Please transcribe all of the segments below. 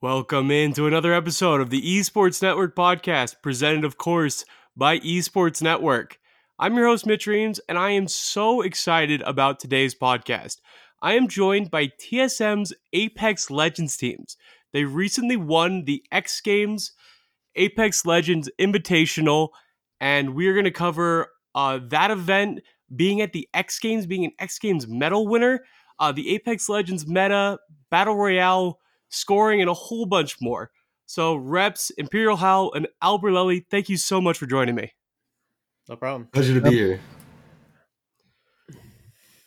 Welcome into another episode of the Esports Network podcast, presented, of course, by Esports Network. I'm your host, Mitch Reams, and I am so excited about today's podcast. I am joined by TSM's Apex Legends teams. They recently won the X Games Apex Legends Invitational, and we are going to cover uh, that event being at the X Games, being an X Games medal winner, uh, the Apex Legends meta, Battle Royale scoring, and a whole bunch more. So, Reps, Imperial Hal, and Albert Lely, thank you so much for joining me. No problem. Pleasure to be here.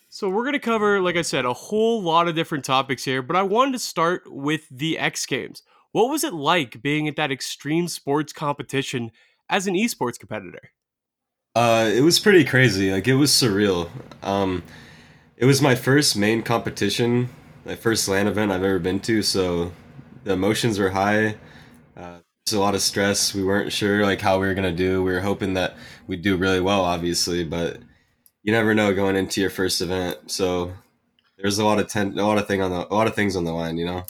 So, we're going to cover, like I said, a whole lot of different topics here, but I wanted to start with the X Games. What was it like being at that extreme sports competition as an esports competitor? Uh, it was pretty crazy. Like it was surreal. Um, it was my first main competition, my first LAN event I've ever been to. So the emotions were high. Uh, there's a lot of stress. We weren't sure like how we were gonna do. We were hoping that we'd do really well, obviously, but you never know going into your first event. So there's a lot of ten, a lot of thing on the, a lot of things on the line, you know.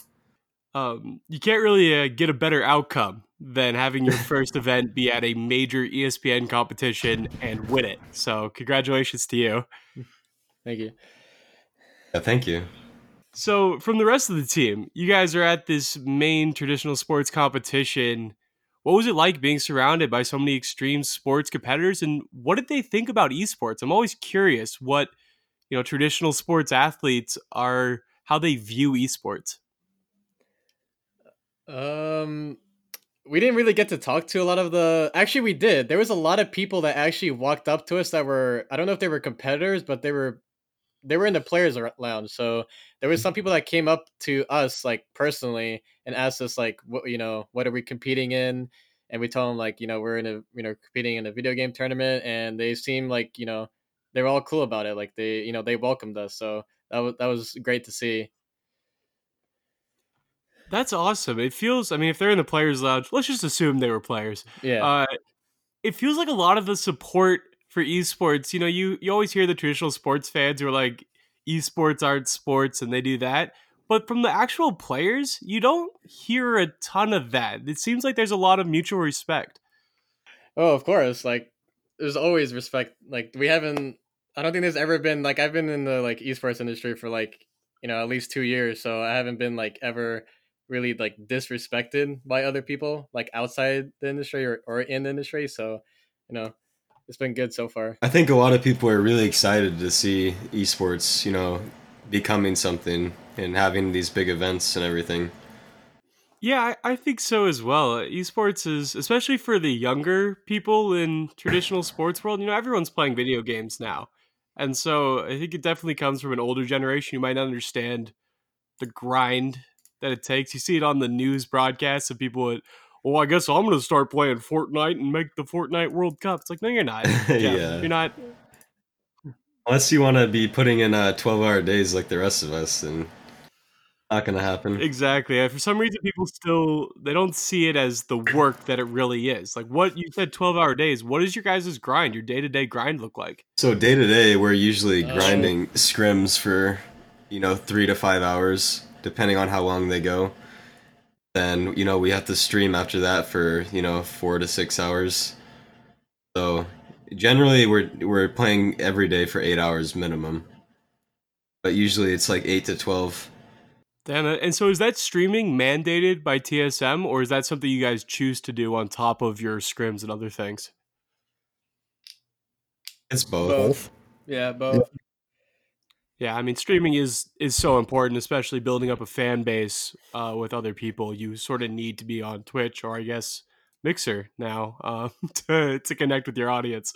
Um, you can't really uh, get a better outcome than having your first event be at a major ESPN competition and win it. So, congratulations to you. Thank you. Yeah, thank you. So, from the rest of the team, you guys are at this main traditional sports competition. What was it like being surrounded by so many extreme sports competitors and what did they think about esports? I'm always curious what, you know, traditional sports athletes are how they view esports. Um we didn't really get to talk to a lot of the actually we did. There was a lot of people that actually walked up to us that were I don't know if they were competitors, but they were they were in the players lounge. So there was some people that came up to us like personally and asked us like what you know, what are we competing in? And we told them like, you know, we're in a you know, competing in a video game tournament and they seemed like, you know, they were all cool about it. Like they, you know, they welcomed us. So that was that was great to see. That's awesome. It feels. I mean, if they're in the players' lounge, let's just assume they were players. Yeah. Uh, it feels like a lot of the support for esports. You know, you you always hear the traditional sports fans who are like, esports aren't sports, and they do that. But from the actual players, you don't hear a ton of that. It seems like there's a lot of mutual respect. Oh, of course. Like, there's always respect. Like, we haven't. I don't think there's ever been like I've been in the like esports industry for like you know at least two years, so I haven't been like ever really like disrespected by other people like outside the industry or, or in the industry so you know it's been good so far. I think a lot of people are really excited to see esports you know becoming something and having these big events and everything. Yeah I, I think so as well. Esports is especially for the younger people in traditional sports world you know everyone's playing video games now. And so i think it definitely comes from an older generation who might not understand the grind that it takes. You see it on the news broadcasts of people that, well, I guess I'm going to start playing Fortnite and make the Fortnite World Cup. It's like, no, you're not. yeah. You're not. Unless you want to be putting in uh, 12 hour days like the rest of us, and not going to happen. Exactly. For some reason, people still they don't see it as the work that it really is. Like what you said, 12 hour days. What does your guys' grind, your day to day grind look like? So day to day, we're usually oh. grinding scrims for you know three to five hours depending on how long they go. Then you know we have to stream after that for you know four to six hours. So generally we're we're playing every day for eight hours minimum, but usually it's like eight to twelve. Damn it. And so is that streaming mandated by TSM or is that something you guys choose to do on top of your scrims and other things? It's both. both. Yeah, both. Yeah, I mean, streaming is is so important, especially building up a fan base uh, with other people. You sort of need to be on Twitch or I guess Mixer now uh, to to connect with your audience.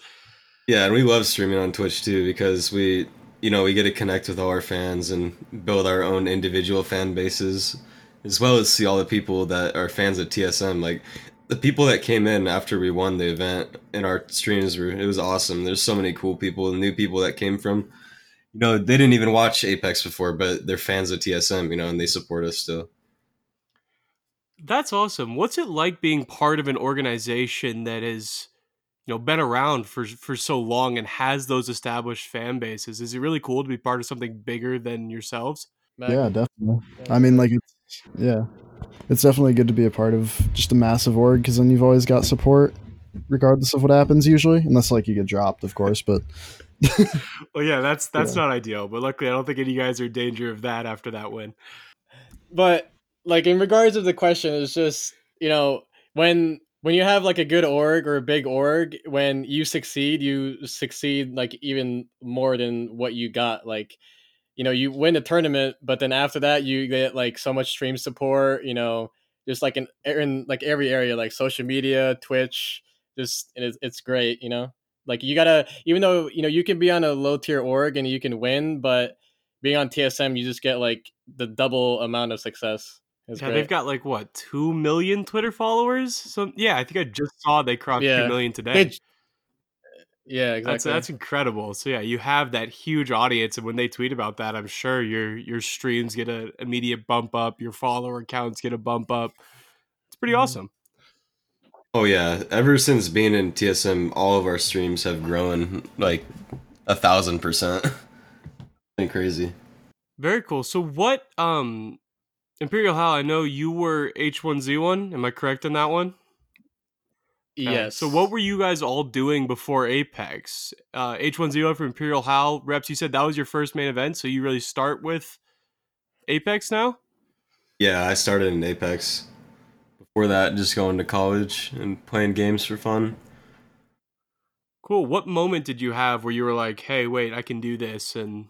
Yeah, and we love streaming on Twitch too because we, you know, we get to connect with all our fans and build our own individual fan bases, as well as see all the people that are fans of TSM. Like the people that came in after we won the event in our streams were it was awesome. There's so many cool people, new people that came from you know, they didn't even watch Apex before, but they're fans of TSM, you know, and they support us still. That's awesome. What's it like being part of an organization that has, you know, been around for for so long and has those established fan bases? Is it really cool to be part of something bigger than yourselves? Yeah, definitely. I mean, like, yeah, it's definitely good to be a part of just a massive org because then you've always got support, regardless of what happens. Usually, unless like you get dropped, of course. But well, yeah, that's that's Yeah. not ideal. But luckily, I don't think any guys are in danger of that after that win. but like in regards of the question it's just you know when when you have like a good org or a big org when you succeed you succeed like even more than what you got like you know you win a tournament but then after that you get like so much stream support you know just like in, in like every area like social media twitch just and it's, it's great you know like you gotta even though you know you can be on a low tier org and you can win but being on tsm you just get like the double amount of success it's yeah, great. they've got like what two million Twitter followers. So yeah, I think I just saw they crossed Yeah. two million today. They- yeah exactly That's that's incredible. So yeah, you have that huge audience, and when they tweet about that, I'm sure your your streams get an immediate bump up, your follower counts get a bump up. It's pretty Mhm. awesome. Oh yeah, ever since being in TSM, all of our streams have grown like a thousand percent. Been crazy. Very cool. So what um Imperial Hal, I know you were H1Z1. Am I correct in that one? Okay. yes So what were you guys all doing before Apex? Uh, H1Z1 for Imperial Hal reps. You said that was your first main event, so you really start with Apex now. Yeah, I started in Apex. Before that, just going to college and playing games for fun. Cool. What moment did you have where you were like, "Hey, wait, I can do this, and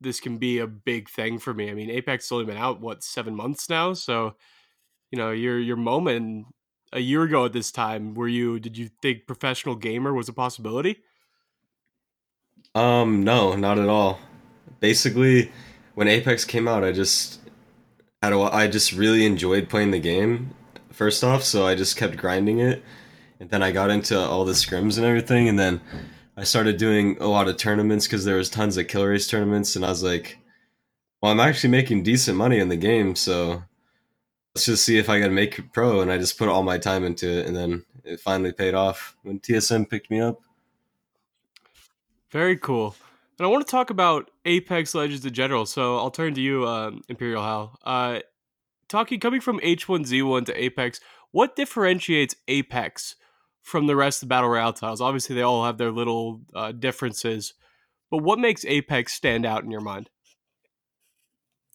this can be a big thing for me"? I mean, Apex has only been out what seven months now, so you know your your moment a year ago at this time. Were you? Did you think professional gamer was a possibility? Um, no, not at all. Basically, when Apex came out, I just had a, I just really enjoyed playing the game. First off, so I just kept grinding it, and then I got into all the scrims and everything, and then I started doing a lot of tournaments because there was tons of kill race tournaments, and I was like, well, I'm actually making decent money in the game, so let's just see if I can make it pro. And I just put all my time into it, and then it finally paid off when TSM picked me up. Very cool. And I want to talk about Apex Legends in general. So I'll turn to you, um, Imperial Hal. Uh, talking coming from H1Z1 to Apex, what differentiates Apex from the rest of the battle royale titles? Obviously, they all have their little uh, differences, but what makes Apex stand out in your mind?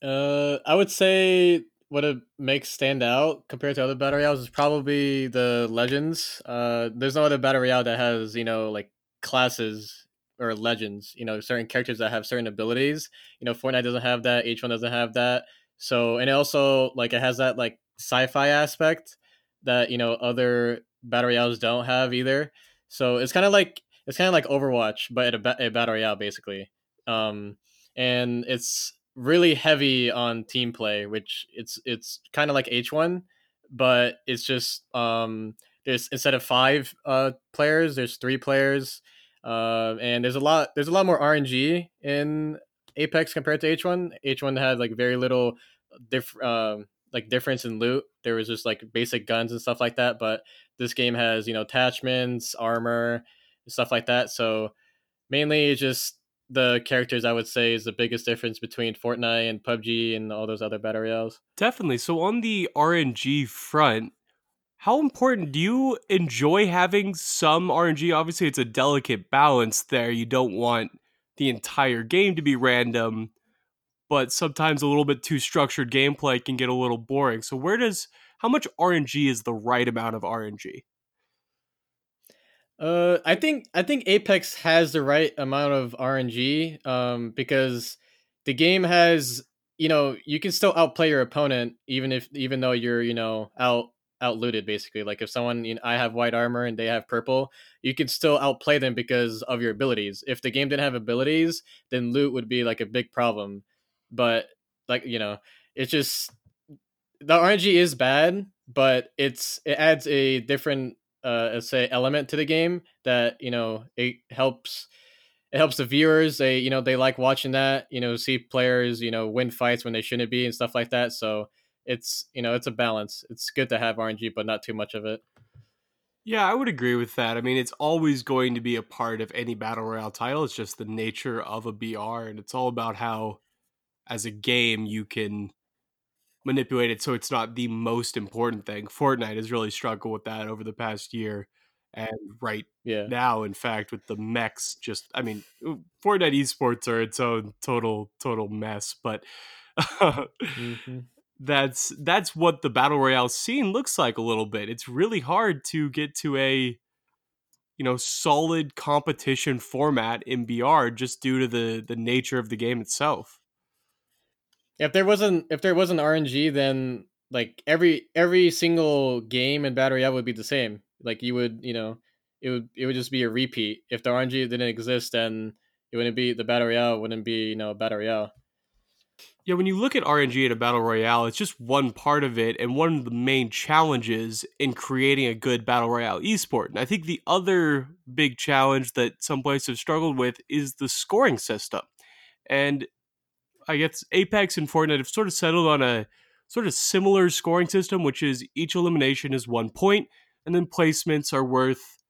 Uh, I would say what it makes stand out compared to other battle royales is probably the legends. Uh, there's no other battle royale that has you know like classes or legends. You know, certain characters that have certain abilities. You know, Fortnite doesn't have that. H one doesn't have that. So and it also like it has that like sci-fi aspect that you know other battle royales don't have either. So it's kind of like it's kind of like Overwatch, but a, ba- a battle royale basically. Um, and it's really heavy on team play, which it's it's kind of like H1, but it's just um there's instead of five uh players, there's three players. Uh, and there's a lot there's a lot more RNG in Apex compared to H1. H1 had like very little diff um like difference in loot. There was just like basic guns and stuff like that, but this game has, you know, attachments, armor, stuff like that. So mainly just the characters I would say is the biggest difference between Fortnite and PUBG and all those other battle royales. Definitely. So on the RNG front, how important do you enjoy having some RNG? Obviously, it's a delicate balance there. You don't want the entire game to be random, but sometimes a little bit too structured gameplay can get a little boring. So where does how much RNG is the right amount of RNG? Uh, I think I think Apex has the right amount of RNG. Um, because the game has you know you can still outplay your opponent even if even though you're you know out out looted basically. Like if someone you know, I have white armor and they have purple, you can still outplay them because of your abilities. If the game didn't have abilities, then loot would be like a big problem. But like you know, it's just the RNG is bad, but it's it adds a different uh say element to the game that you know it helps it helps the viewers they you know they like watching that you know see players you know win fights when they shouldn't be and stuff like that so it's you know it's a balance it's good to have rng but not too much of it Yeah, I would agree with that. I mean, it's always going to be a part of any battle royale title. It's just the nature of a BR, and it's all about how, as a game, you can manipulate it so it's not the most important thing. Fortnite has really struggled with that over the past year. And right Yeah. now, in fact, with the mechs, just I mean, Fortnite esports are its own total total mess. But hmm that's that's what the battle royale scene looks like a little bit. It's really hard to get to a you know solid competition format in BR just due to the the nature of the game itself. If there wasn't if there wasn't RNG, then like every every single game in Battle Royale would be the same. Like you would, you know, it would it would just be a repeat. If the RNG didn't exist, then it wouldn't be the Battle Royale. Wouldn't be you know Battle Royale. Yeah, when you look at RNG at a battle royale, it's just one part of it and one of the main challenges in creating a good battle royale esport. And I think the other big challenge that some places have struggled with is the scoring system. And I guess Apex and Fortnite have sort of settled on a sort of similar scoring system, which is each elimination is one point, and then placements are worth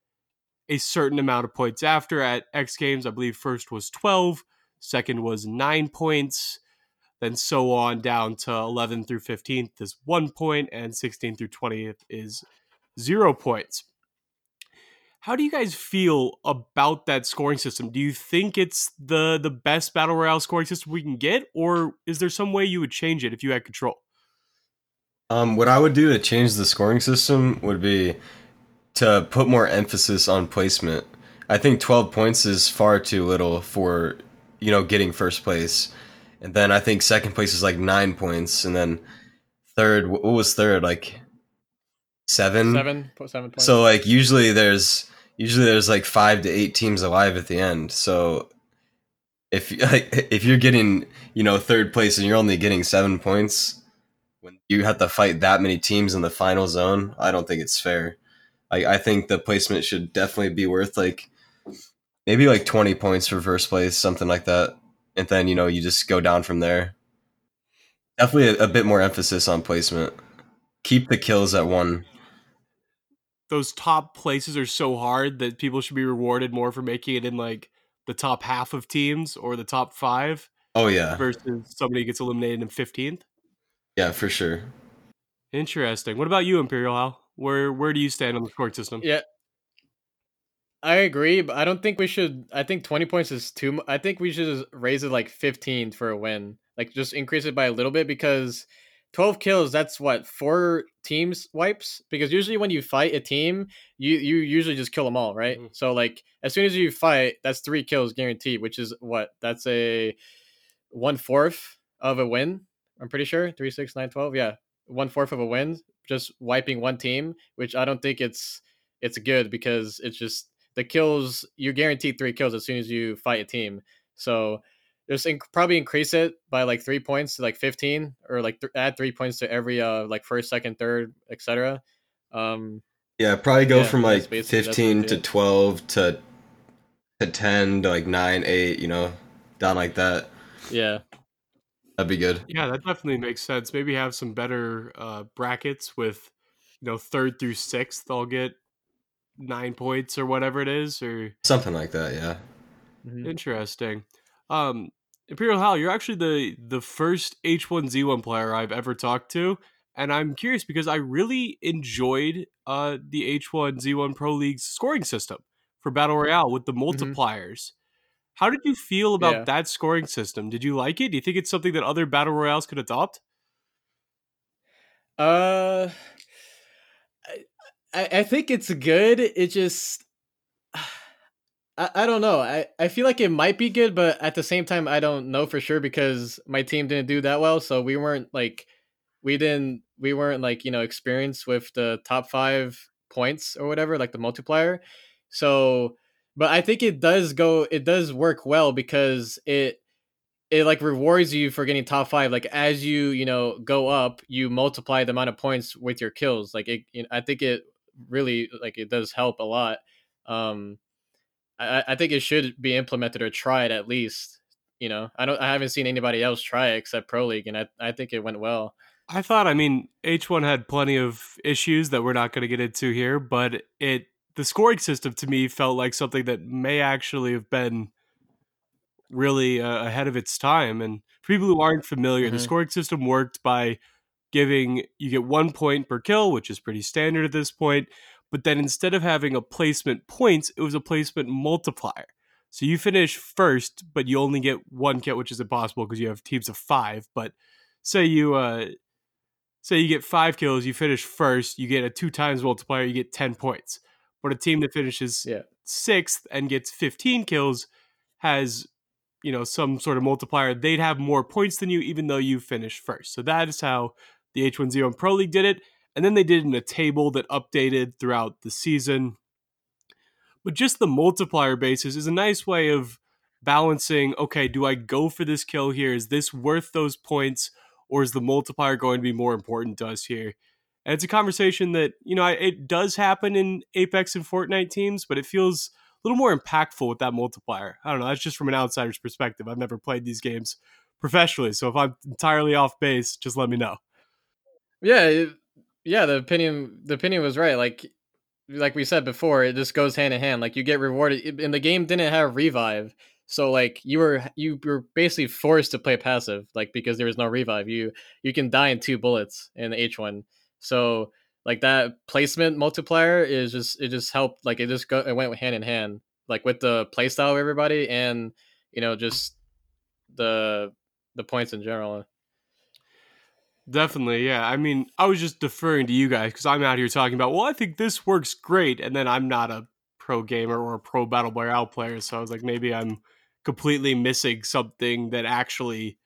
a certain amount of points after. At X Games, I believe first was 12, second was nine points then so on down to 11 through 15th is one point and 16 through 20th is zero points how do you guys feel about that scoring system do you think it's the the best battle royale scoring system we can get or is there some way you would change it if you had control Um, what I would do to change the scoring system would be to put more emphasis on placement. I think 12 points is far too little for, you know, getting first place. And then I think second place is like nine points. And then third, what was third? Like seven? Seven seven points. So like usually there's usually there's like five to eight teams alive at the end. So if like, if you're getting you know third place and you're only getting seven points when you have to fight that many teams in the final zone, I don't think it's fair. I I think the placement should definitely be worth like maybe like twenty points for first place, something like that, and then you know you just go down from there. Definitely a, a bit more emphasis on placement. Keep the kills at one. those top places are so hard that people should be rewarded more for making it in like the top half of teams or the top five Oh yeah, versus somebody gets eliminated in 15th yeah for sure. Interesting. What about you, Imperial Hal? Where where do you stand on the scoring system? yeah, I agree, but I don't think we should. I think twenty points is too. mu- I think we should raise it like fifteen for a win. Like just increase it by a little bit because twelve kills. That's what four teams wipes. Because usually when you fight a team, you you usually just kill them all, right? Mhm. So like as soon as you fight, that's three kills guaranteed. Which is what? That's a one fourth of a win. I'm pretty sure three, six, nine, twelve. Yeah, one fourth of a win. Just wiping one team, which I don't think it's it's good because it's just the kills you're guaranteed three kills as soon as you fight a team. So just inc- probably increase it by like three points to like 15 or like th- add three points to every uh like first, second, third, etc. Um, Yeah, probably go Yeah, from like 15 to 12 to to 10 to like 9, 8, you know, down like that. yeah, That'd be good. Yeah, that definitely makes sense. Maybe have some better uh, brackets with, you know, third through sixth. i'll get nine points or whatever it is. Or Something like that, yeah. Mhm. interesting. Um, Imperial Hal, you're actually the the first H1Z1 player I've ever talked to, and I'm curious because I really enjoyed uh, the H1Z1 Pro League's scoring system for Battle Royale with the multipliers. How did you feel about Yeah. that scoring system? Did you like it? Do you think it's something that other Battle Royales could adopt? Uh, I, I I think it's good. It just, I, I don't know. I, I feel like it might be good, but at the same time, I don't know for sure because my team didn't do that well. So we weren't like, we didn't, we weren't like, you know, experienced with the top five points or whatever, like the multiplier. So, but I think it does go, it does work well because it, it like rewards you for getting top five. Like as you you know go up, you multiply the amount of points with your kills. Like it, you know, I think it really like it does help a lot. Um, I, I think it should be implemented or tried at least. You know, I don't, I haven't seen anybody else try it except Pro League, and I, I think it went well. I thought, I mean, H1 had plenty of issues that we're not going to get into here, but it the scoring system to me felt like something that may actually have been really uh, ahead of its time. And for people who aren't familiar, the Mhm. scoring system worked by giving you get one point per kill, which is pretty standard at this point. But then instead of having a placement points, it was a placement multiplier. So you finish first, but you only get one kill, which is impossible because you have teams of five. But say you uh, say you get five kills, you finish first, you get a two times multiplier, you get ten points. But a team that finishes Yeah. sixth and gets fifteen kills has you know some sort of multiplier. They'd have more points than you, even though you finished first. So that is how the H1Z1 Pro League did it. And then they did it in a table that updated throughout the season. But just the multiplier basis is a nice way of balancing okay, do I go for this kill here? Is this worth those points? Or is the multiplier going to be more important to us here? And it's a conversation that, you know, it does happen in Apex and Fortnite teams, but it feels a little more impactful with that multiplier. I don't know. That's just from an outsider's perspective. I've never played these games professionally. So if I'm entirely off base, just let me know. Yeah, yeah. The opinion, the opinion was right. Like, like we said before, it just goes hand in hand. Like you get rewarded, and the game didn't have revive, so like you were you were basically forced to play passive, like because there was no revive. You you can die in two bullets in H one. So like that placement multiplier is just it just helped. Like it just go it went hand in hand, like with the playstyle of everybody, and you know just the the points in general. Definitely, yeah. I mean, I was just deferring to you guys because I'm out here talking about, well, I think this works great, and then I'm not a pro gamer or a pro battle royale player, so I was like, maybe I'm completely missing something that actually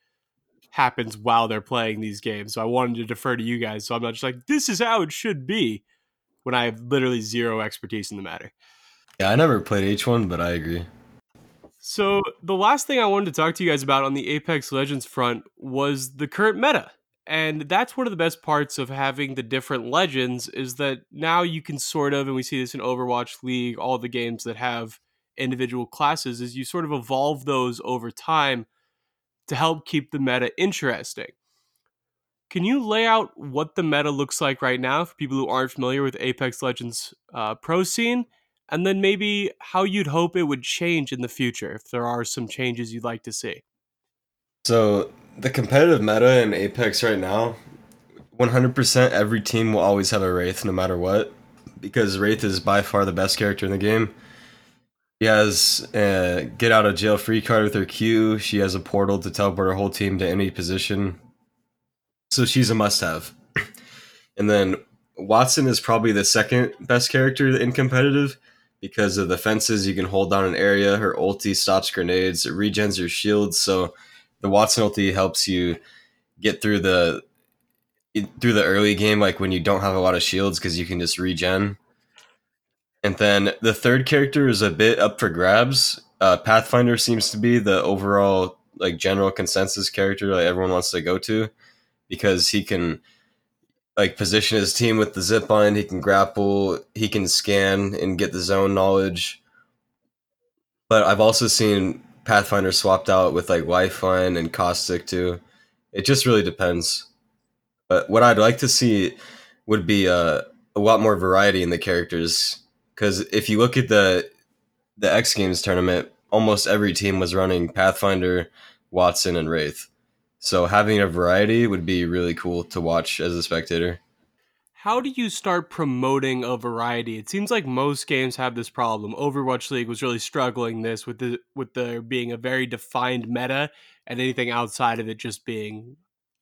happens while they're playing these games. So I wanted to defer to you guys, so I'm not just like, this is how it should be, when I have literally zero expertise in the matter. Yeah, I never played H1, but I agree. So the last thing I wanted to talk to you guys about on the Apex Legends front was the current meta. And that's one of the best parts of having the different legends is that now you can sort of, and we see this in Overwatch League, all the games that have individual classes, is you sort of evolve those over time to help keep the meta interesting. Can you lay out what the meta looks like right now for people who aren't familiar with Apex Legends uh, pro scene? And then maybe how you'd hope it would change in the future if there are some changes you'd like to see. So the competitive meta in Apex right now, 100% every team will always have a Wraith no matter what, because Wraith is by far the best character in the game. She has a get out of jail free card with her Q. She has a portal to teleport her whole team to any position. So she's a must have. And then Wattson is probably the second best character in competitive because of the fences. You can hold down an area. Her ulti stops grenades, it regens your shields. So the Wattson ulti helps you get through the through the early game, like when you don't have a lot of shields, because you can just regen. And then the third character is a bit up for grabs. Uh, Pathfinder seems to be the overall like general consensus character that everyone wants to go to because he can like position his team with the zip line, he can grapple, he can scan and get the zone knowledge. But I've also seen Pathfinder swapped out with like Lifeline and Caustic too. It just really depends. But what I'd like to see would be uh, a lot more variety in the characters. Because if you look at the the X Games tournament, almost every team was running Pathfinder, Wattson, and Wraith. So having a variety would be really cool to watch as a spectator. How do you start promoting a variety? It seems like most games have this problem. Overwatch League was really struggling this with the with there being a very defined meta and anything outside of it just being,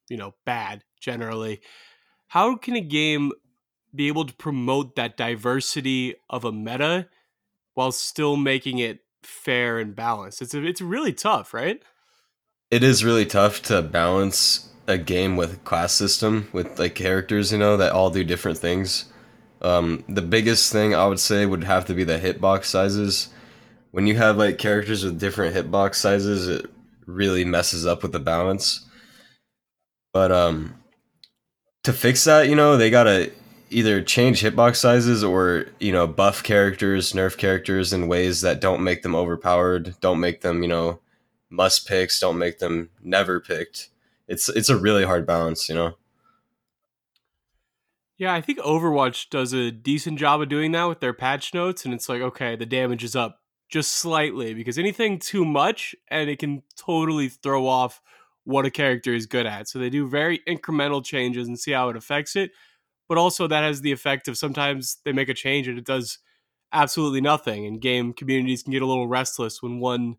you know, bad generally. How can a game be able to promote that diversity of a meta while still making it fair and balanced? It's it's really tough, right? It is really tough to balance a game with class system with like characters, you know, that all do different things. Um, the biggest thing I would say would have to be the hitbox sizes. When you have like characters with different hitbox sizes, it really messes up with the balance. But um, to fix that, you know, they gotta either change hitbox sizes or you know buff characters, nerf characters in ways that don't make them overpowered, don't make them you know must picks, don't make them never picked. It's it's a really hard balance, you know. Yeah, I think Overwatch does a decent job of doing that with their patch notes, and it's like, okay, the damage is up just slightly because anything too much and it can totally throw off what a character is good at. So they do very incremental changes and see how it affects it. But also that has the effect of sometimes they make a change and it does absolutely nothing. And game communities can get a little restless when one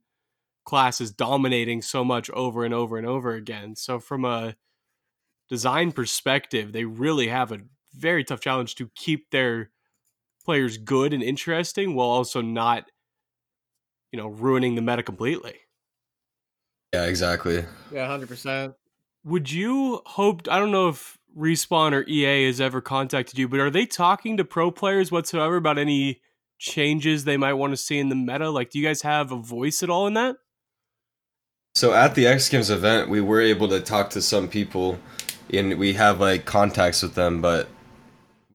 class is dominating so much over and over and over again. So from a design perspective, they really have a very tough challenge to keep their players good and interesting while also not you know ruining the meta completely. Yeah, exactly. Yeah, hundred percent. Would you hope? I don't know if Respawn or EA has ever contacted you, but are they talking to pro players whatsoever about any changes they might want to see in the meta? Like, do you guys have a voice at all in that? So at the X Games event, we were able to talk to some people, and we have like contacts with them. But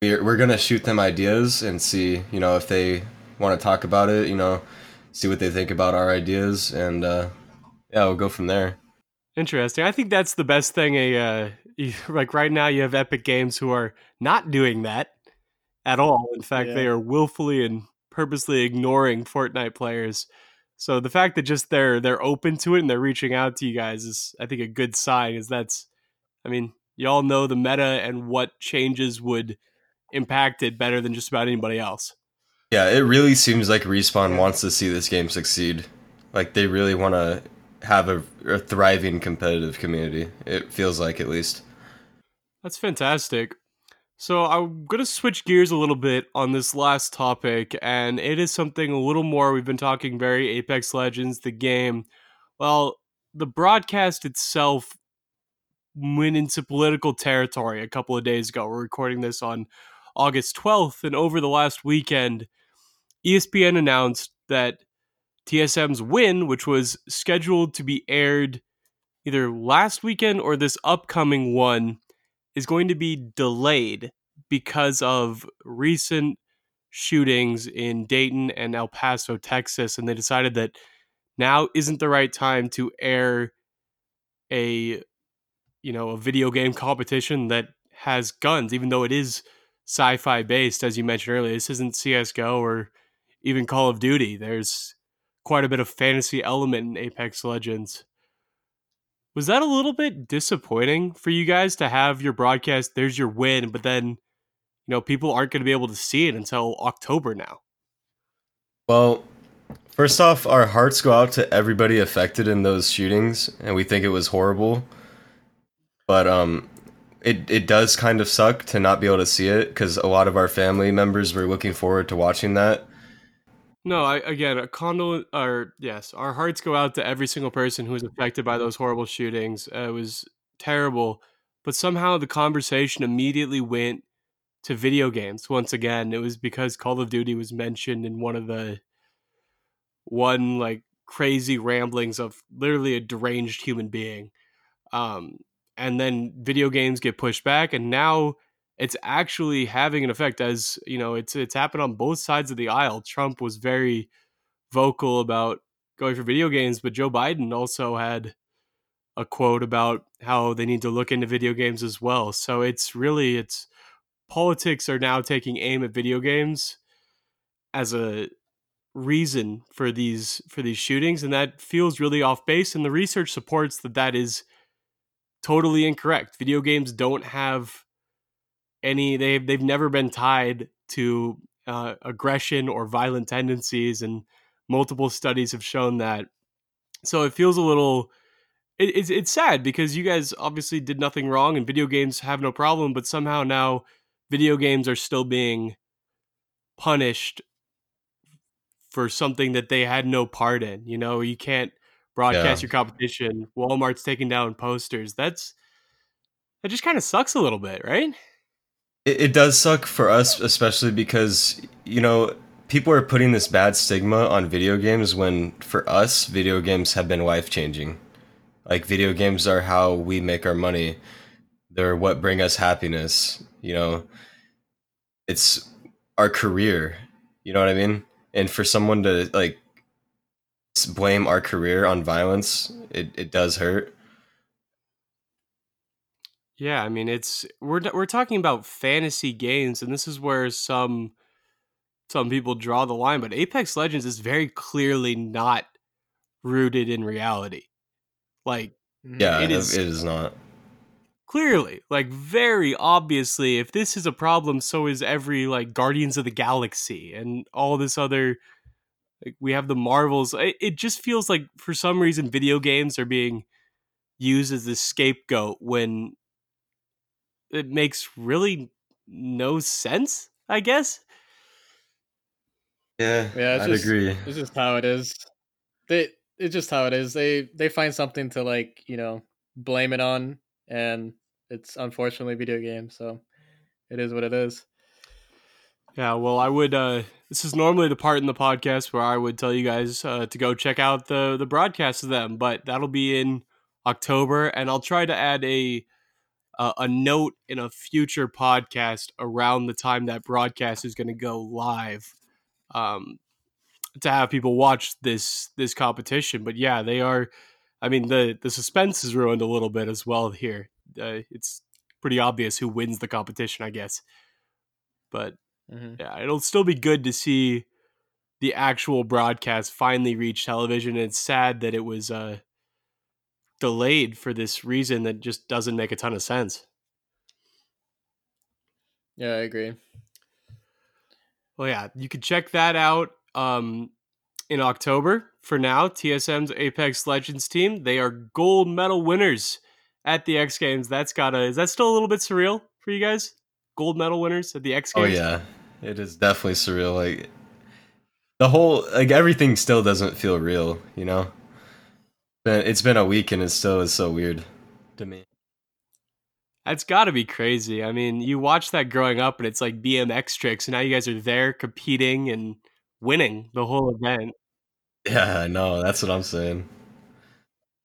we're we're gonna shoot them ideas and see, you know, if they want to talk about it. You know, see what they think about our ideas, and uh, yeah, we'll go from there. Interesting. I think that's the best thing. A uh, like right now, you have Epic Games who are not doing that at all. In fact, yeah. they are willfully and purposely ignoring Fortnite players. So the fact that just they're they're open to it and they're reaching out to you guys is, I think, a good sign. Is that's, I mean, y'all know the meta and what changes would impact it better than just about anybody else. Yeah, it really seems like Respawn wants to see this game succeed. Like they really want to have a, a thriving competitive community. It feels like at least. That's fantastic. So I'm going to switch gears a little bit on this last topic, and it is something a little more. We've been talking very Apex Legends, the game. Well, the broadcast itself went into political territory a couple of days ago. We're recording this on August 12th, and over the last weekend, ESPN announced that TSM's win, which was scheduled to be aired either last weekend or this upcoming one, is going to be delayed because of recent shootings in Dayton and El Paso, Texas. And they decided that now isn't the right time to air a you know a video game competition that has guns even though it is sci-fi based as you mentioned earlier this isn't csgo or even call of duty there's quite a bit of fantasy element in Apex Legends. Was that a little bit disappointing for you guys to have your broadcast? There's your win, but then, you know, people aren't going to be able to see it until October now. Well, first off, our hearts go out to everybody affected in those shootings, and we think it was horrible. But um, it it does kind of suck to not be able to see it because a lot of our family members were looking forward to watching that. No, I, again, a condol or yes, our hearts go out to every single person who was affected by those horrible shootings. Uh, it was terrible, but somehow the conversation immediately went to video games once again. It was because Call of Duty was mentioned in one of the one like crazy ramblings of literally a deranged human being. Um, and then video games get pushed back, and now it's actually having an effect as you know it's it's happened on both sides of the aisle. Trump was very vocal about going for video games but joe biden also had a quote about how they need to look into video games as well. So it's really it's politics are now taking aim at video games as a reason for these for these shootings and that feels really off base and the research supports that that is totally incorrect. Video games don't have any they've they've never been tied to uh, aggression or violent tendencies, and multiple studies have shown that. So it feels a little. It, it's it's sad because you guys obviously did nothing wrong, and video games have no problem, but somehow now video games are still being punished for something that they had no part in. You know, you can't broadcast yeah. your competition. Walmart's taking down posters. That's that just kind of sucks a little bit, right? It, it does suck for us, especially because you know people are putting this bad stigma on video games when for us video games have been life changing like video games are how we make our money. They're what bring us happiness you know? It's our career you know what i mean? And for someone to like blame our career on violence it, it does hurt yeah, I mean it's we're we're talking about fantasy games, and this is where some some people draw the line. But Apex Legends is very clearly not rooted in reality. Like Yeah, It is. It is not. clearly like very obviously if this is a problem so is every like guardians of the galaxy and all this other like we have the marvels it, it just feels like for some reason video games are being used as the scapegoat when it makes really no sense i guess Yeah, Yeah, I'd just- agree. It's just how it is. They it's just how it is. They they find something to like, you know, blame it on and it's unfortunately video games, so it is what it is. Yeah, well, I would. Uh, this is normally the part in the podcast where I would tell you guys uh, to go check out the the broadcast of them, but that'll be in October, and I'll try to add a uh, a note in a future podcast around the time that broadcast is going to go live, um, to have people watch this this competition. But yeah, they are. I mean, the the suspense is ruined a little bit as well here. Uh, it's pretty obvious who wins the competition, I guess. But hmm yeah, it'll still be good to see the actual broadcast finally reach television. It's sad that it was uh, delayed for this reason that just doesn't make a ton of sense. Yeah, I agree. Well, yeah, you can check that out um, in October. For now, TSM's Apex Legends team they are gold medal winners at the X Games. That's gotta is that still a little bit surreal for you guys? Gold medal winners at the X Games. Oh yeah, it is definitely surreal. Like the whole, like everything still doesn't feel real. You know, But it's been a week and it still is so weird to me. That's got to be crazy. I mean, you watch that growing up, and it's like BMX tricks, and now you guys are there competing and winning the whole event. Yeah, I know. That's what I'm saying.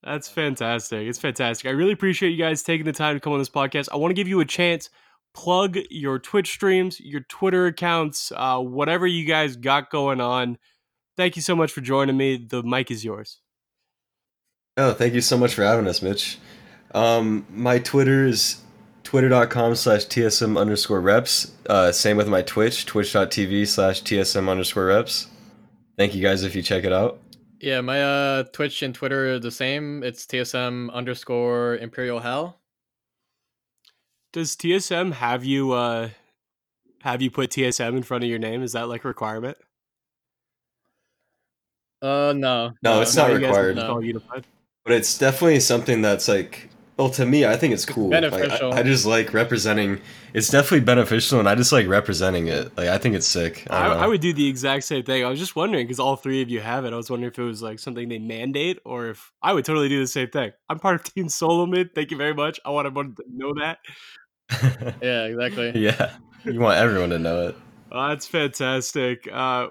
That's fantastic. It's fantastic. I really appreciate you guys taking the time to come on this podcast. I want to give you a chance. Plug your Twitch streams, your Twitter accounts, uh, whatever you guys got going on. Thank you so much for joining me. The mic is yours. Oh, thank you so much for having us, Mitch. Um, my Twitter is twitter.com slash tsm underscore reps. Uh, same with my Twitch, twitch.tv slash tsm underscore reps. Thank you guys if you check it out. Yeah, my uh Twitch and Twitter are the same. It's TSM underscore Imperial Hal. Does TSM have you uh, have you put TSM in front of your name? Is that like a requirement? Uh no. No, it's not Why you guys required. call unified? But it's definitely something that's like, well, to me, I think it's cool. Like, I- beneficial. I, just like representing. It's definitely beneficial, and I just like representing it. Like, I think it's sick. I, I. I would do the exact same thing. I was just wondering because all three of you have it. I was wondering if it was like something they mandate or if I would totally do the same thing. I'm part of Team Solo Mid. Thank you very much. I want everyone to know that. Yeah, exactly. yeah, you want everyone to know it. Uh, that's fantastic. Uh,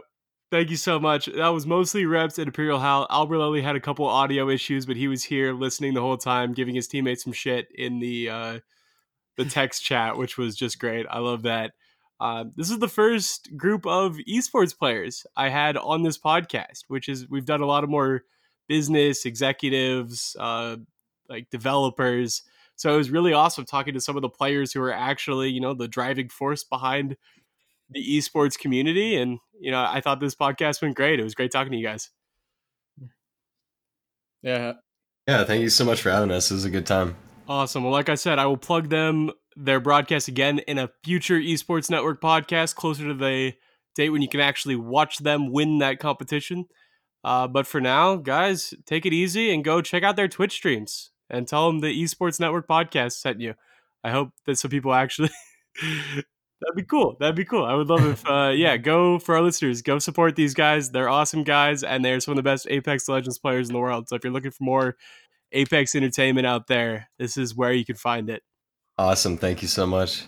thank you so much. That was mostly reps at Imperial Hal. Albert Lilly had a couple audio issues, but he was here listening the whole time, giving his teammates some shit in the uh, the text chat, which was just great. I love that. Uh, this is the first group of esports players I had on this podcast, which is we've done a lot of more business executives, uh, like developers. So it was really awesome talking to some of the players who are actually, you know, the driving force behind the esports community. And, you know, I thought this podcast went great. It was great talking to you guys. Yeah. Yeah, thank you so much for having us. It was a good time. Awesome. Well, like I said, I will plug them their broadcast again in a future esports network podcast closer to the date when you can actually watch them win that competition. Uh, but for now, guys, take it easy and go check out their Twitch streams and tell them the esports network podcast sent you. I hope that some people actually. That'd be cool. That'd be cool. I would love if, uh, yeah, go for our listeners, go support these guys. They're awesome guys, and they're some of the best Apex Legends players in the world. So if you're looking for more Apex entertainment out there, this is where you can find it. Awesome. Thank you so much.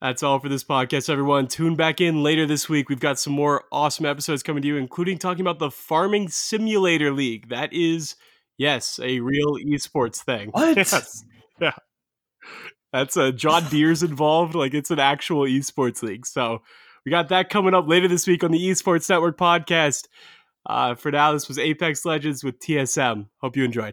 That's all for this podcast, everyone. Tune back in later this week. We've got some more awesome episodes coming to you, including talking about the Farming Simulator League. That is, yes, a real esports thing. What? Yes. Yeah. That's uh, John Deere's involved. Like it's an actual esports league. So we got that coming up later this week on the Esports Network podcast. Uh, for now, this was Apex Legends with TSM. Hope you enjoyed.